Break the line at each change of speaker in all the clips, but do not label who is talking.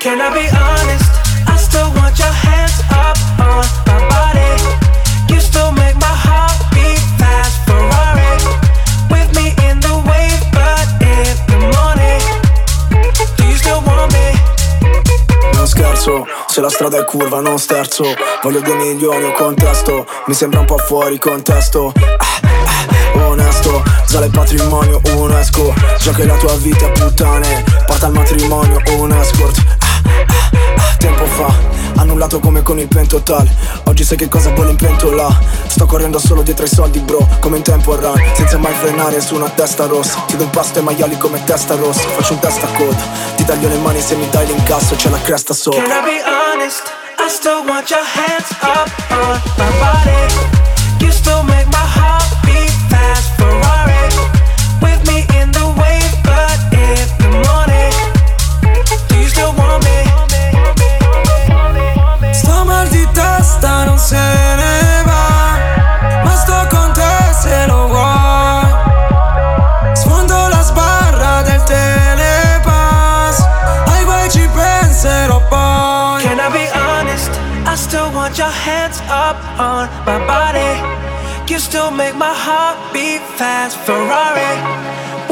Can I be honest? I still want your hands up on my body. You still make my heart beat fast, Ferrari. With me in the wave, but in the morning. Do you still want me?
Non scherzo, se la strada è curva non sterzo Voglio due milioni o contesto Mi sembra un po' fuori contesto ah, ah, Onesto, sale patrimonio UNESCO Già che la tua vita puttane Porta al matrimonio un escort Tempo fa, annullato come con il pentotal Oggi sai che cosa vuole in pentola. Sto correndo solo dietro ai soldi bro Come in tempo run Senza mai frenare su una testa rossa. Chiedo un pasto ai maiali come testa rossa. Faccio un testa coda. Ti taglio le mani se mi dai l'incasso C'è la cresta sopra.
Can I be honest? I still want your hands up on my body. You still make my heart beat fast, Ferrari.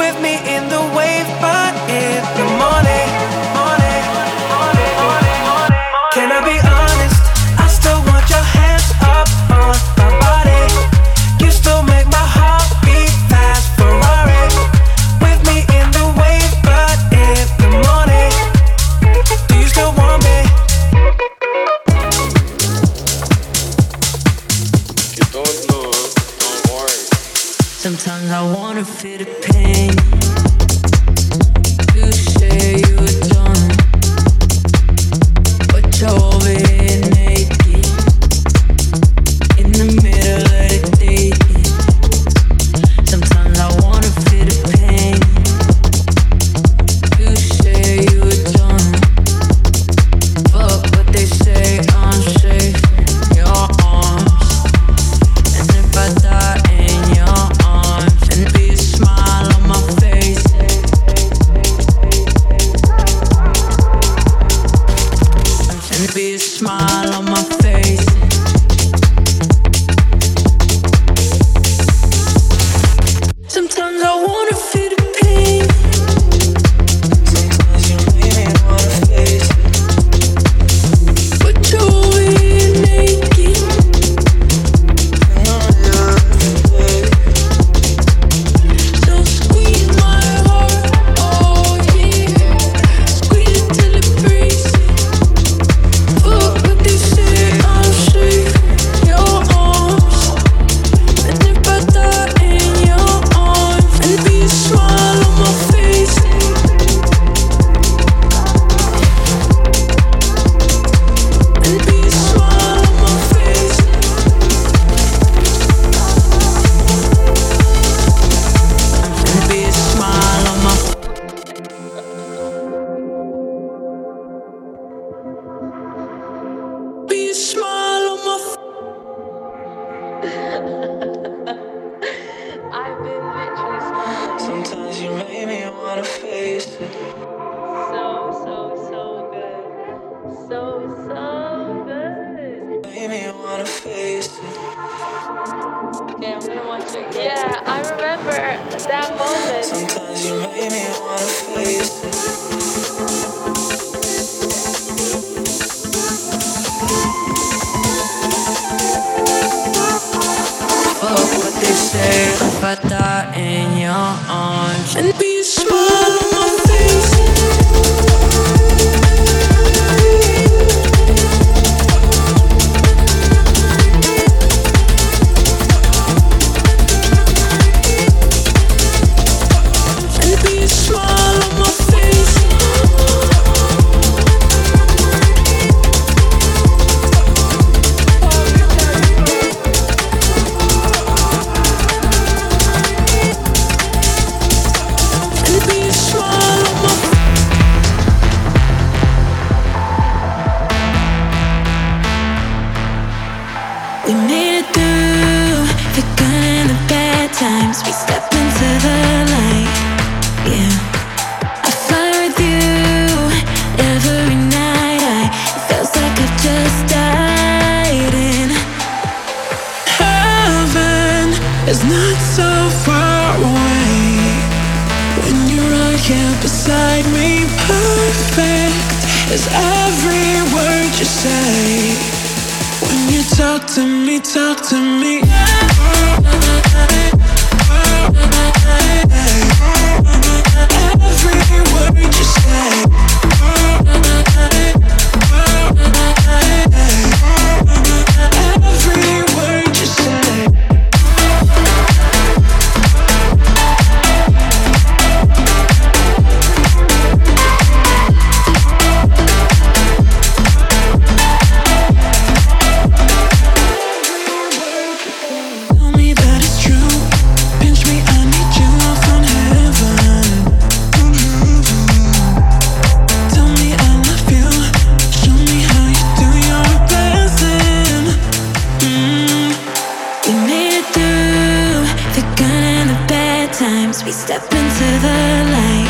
as we step into the
light.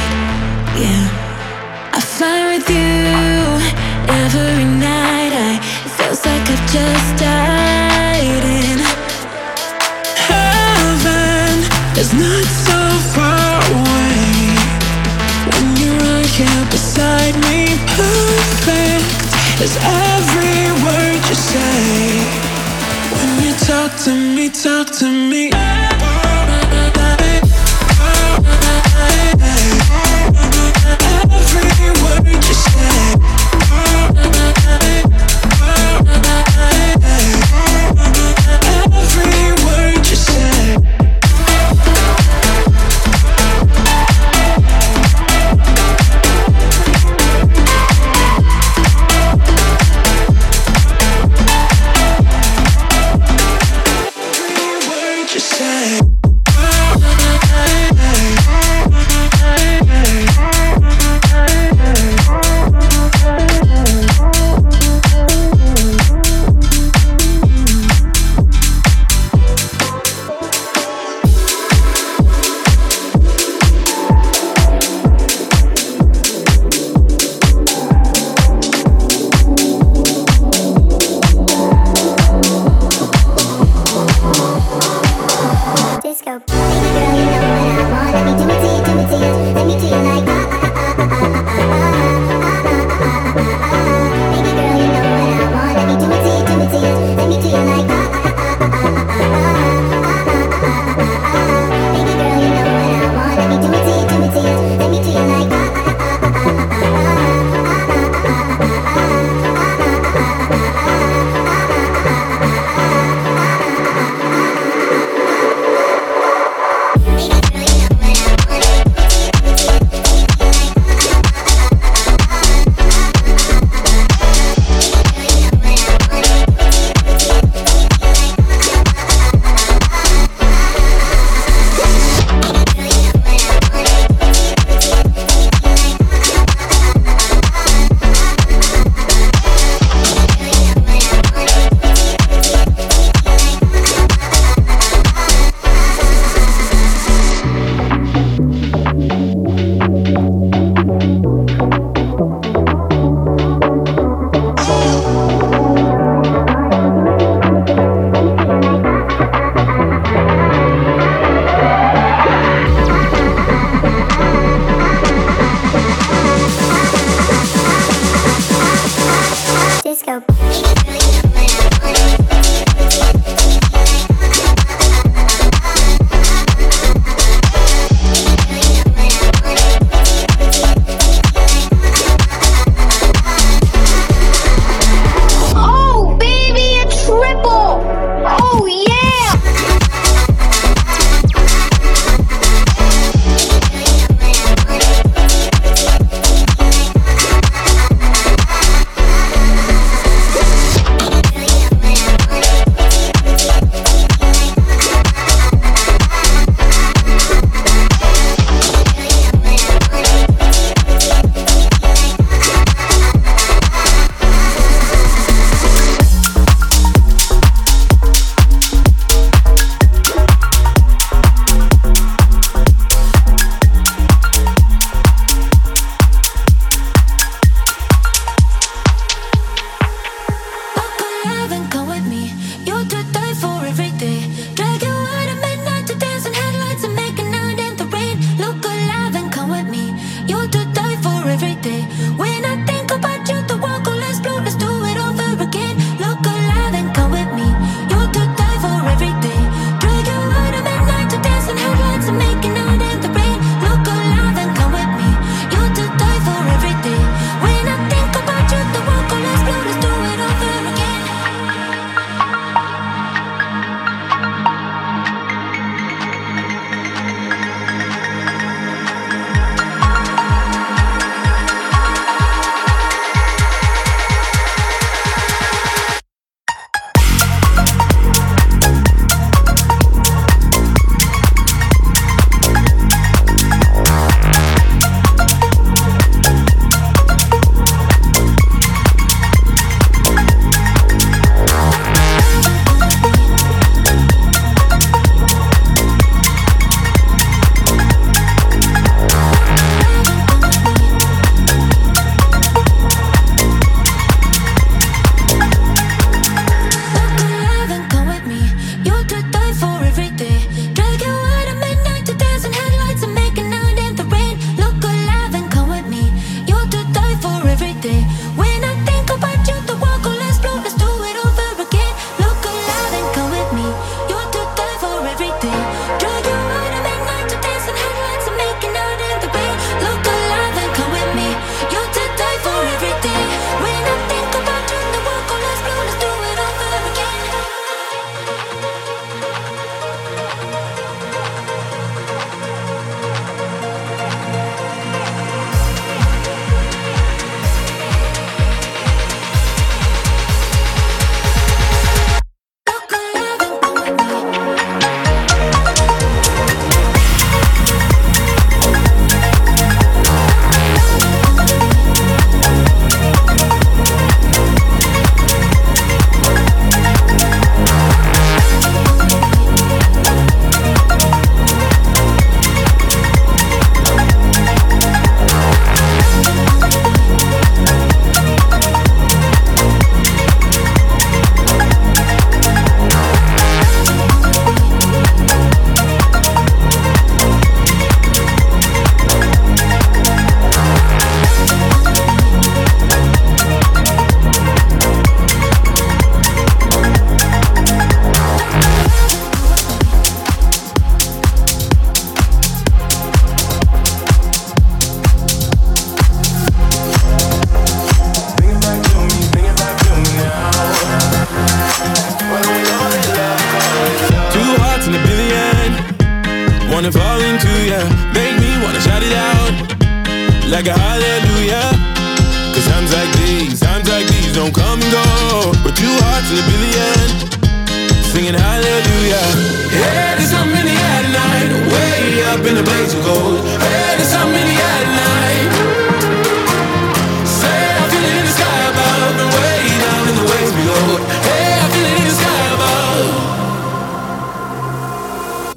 Yeah, I fly with you every night. I it feels like I've just died in
heaven. It's not so far away when you're right here beside me. Perfect is every word you say. When you talk to me, talk to me.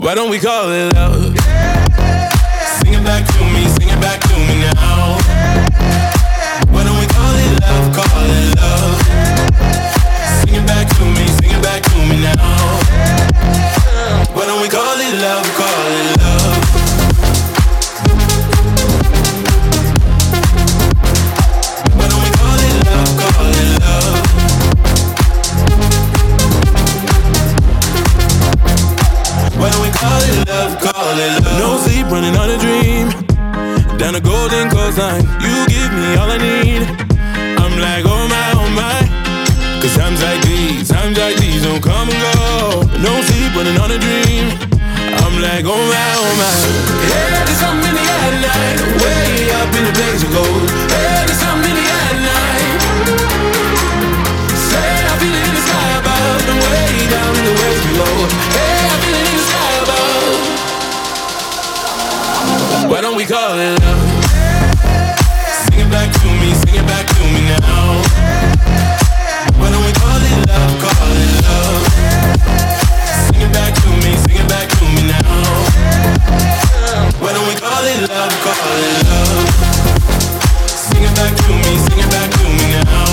Why don't we call it love? Yeah. Sing it back to me, sing it
back
to me now.
Yeah.
Why don't we call it
love, call it love? Yeah. Sing it back
to me, sing it back to me now. Why don't we call it love, call it love? love, call it love. Nosy running on a dream, down a golden coastline. You give me all I need. I'm like, oh my, oh my. Cause times like these, times like these don't come and
go. No sleep running on a dream. I'm
like, oh my, oh my. Hey, there's something in the air tonight. Way up in the blaze of gold. Hey, there's something in the air tonight. Say, I feel it in the sky above and way down in the waves below. Hey, I feel it.
Why don't we call it love? Sing it back to me, sing it back to me now. Why don't we call it love, call it love? Sing it back to me, sing it back to me now. Why don't we call it love, call it love?
Sing it back to
me, sing it back to me now.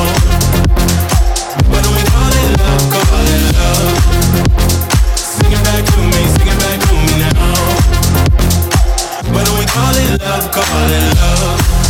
Why don't we call it love, call it love? I'm calling love.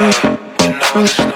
you know.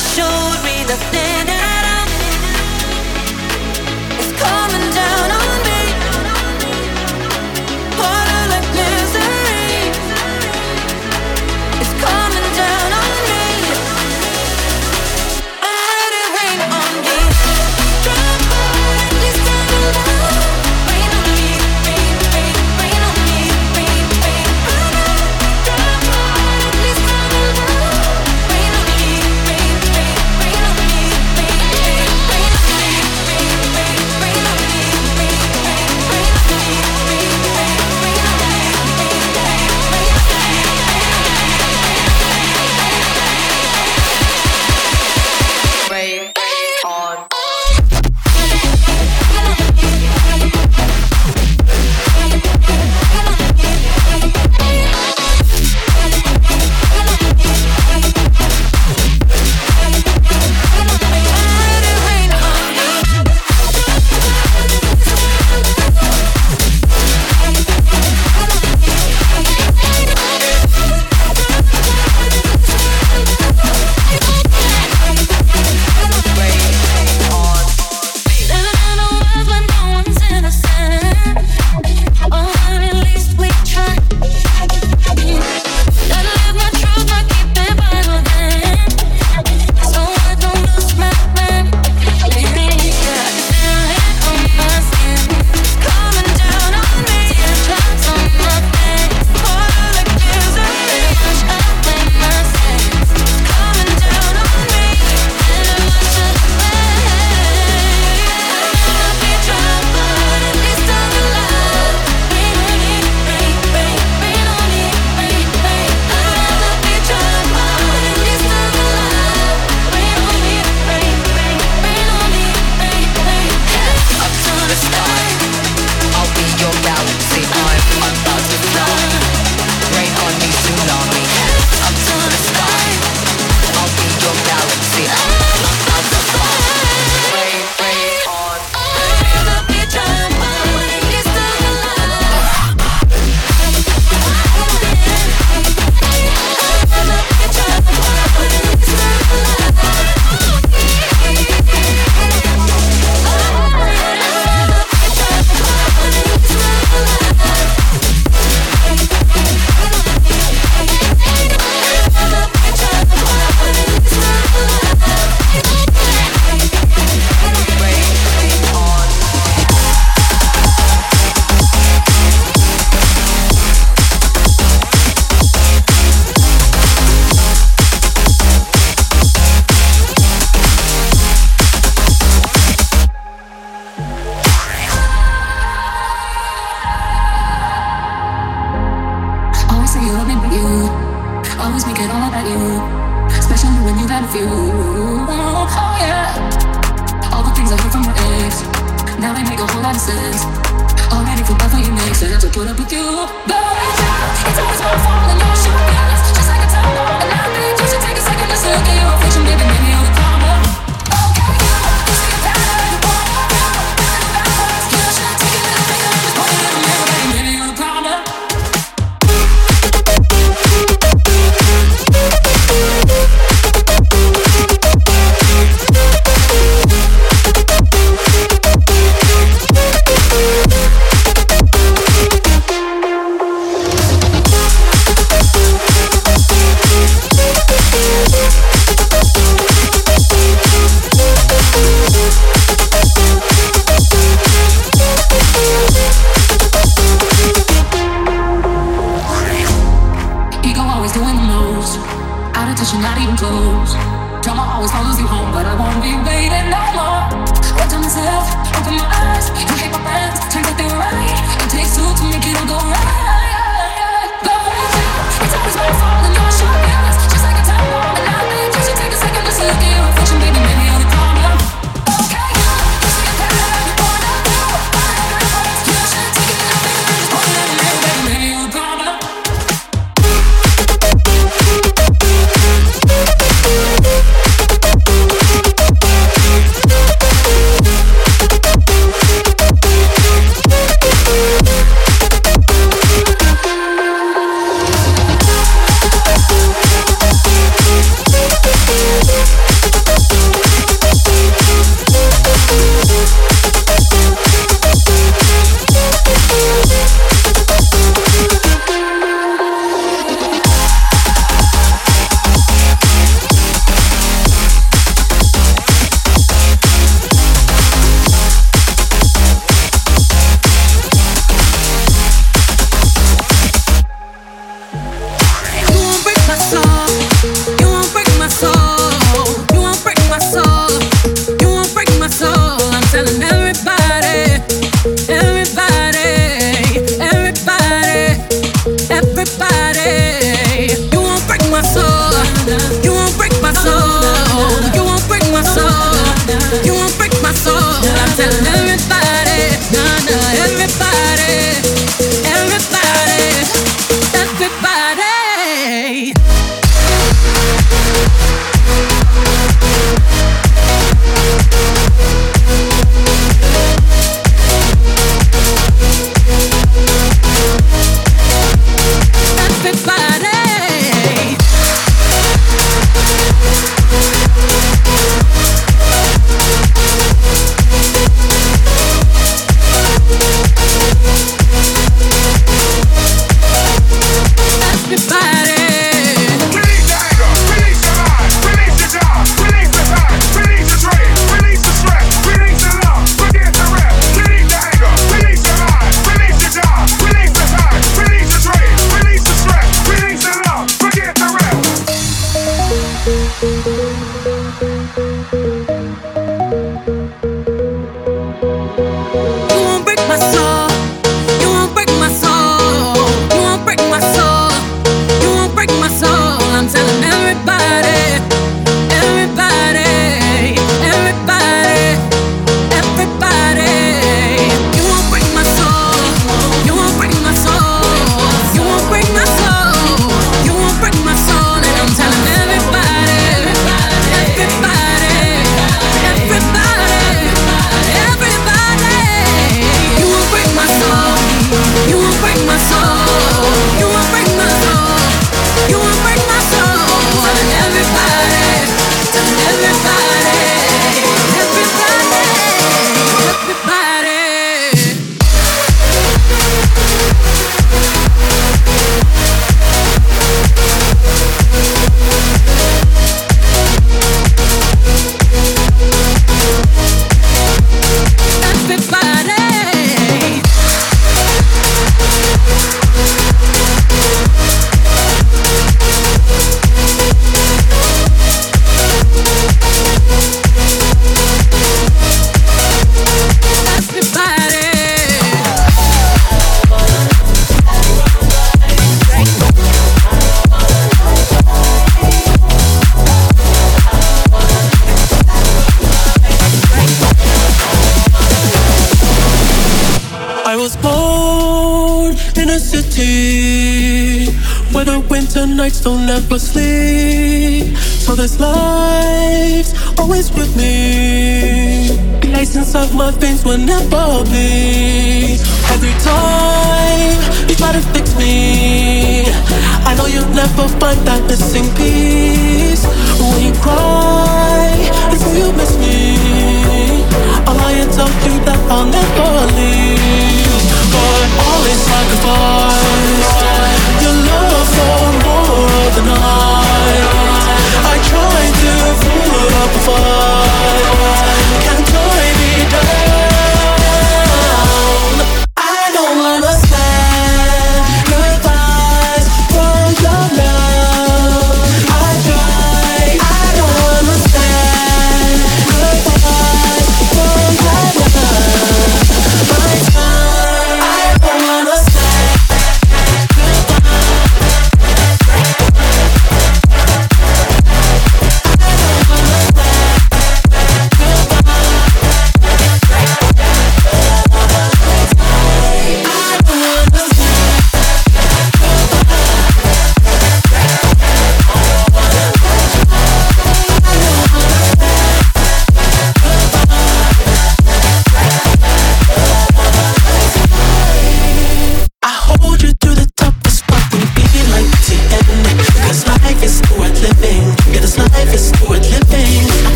Showed me the thing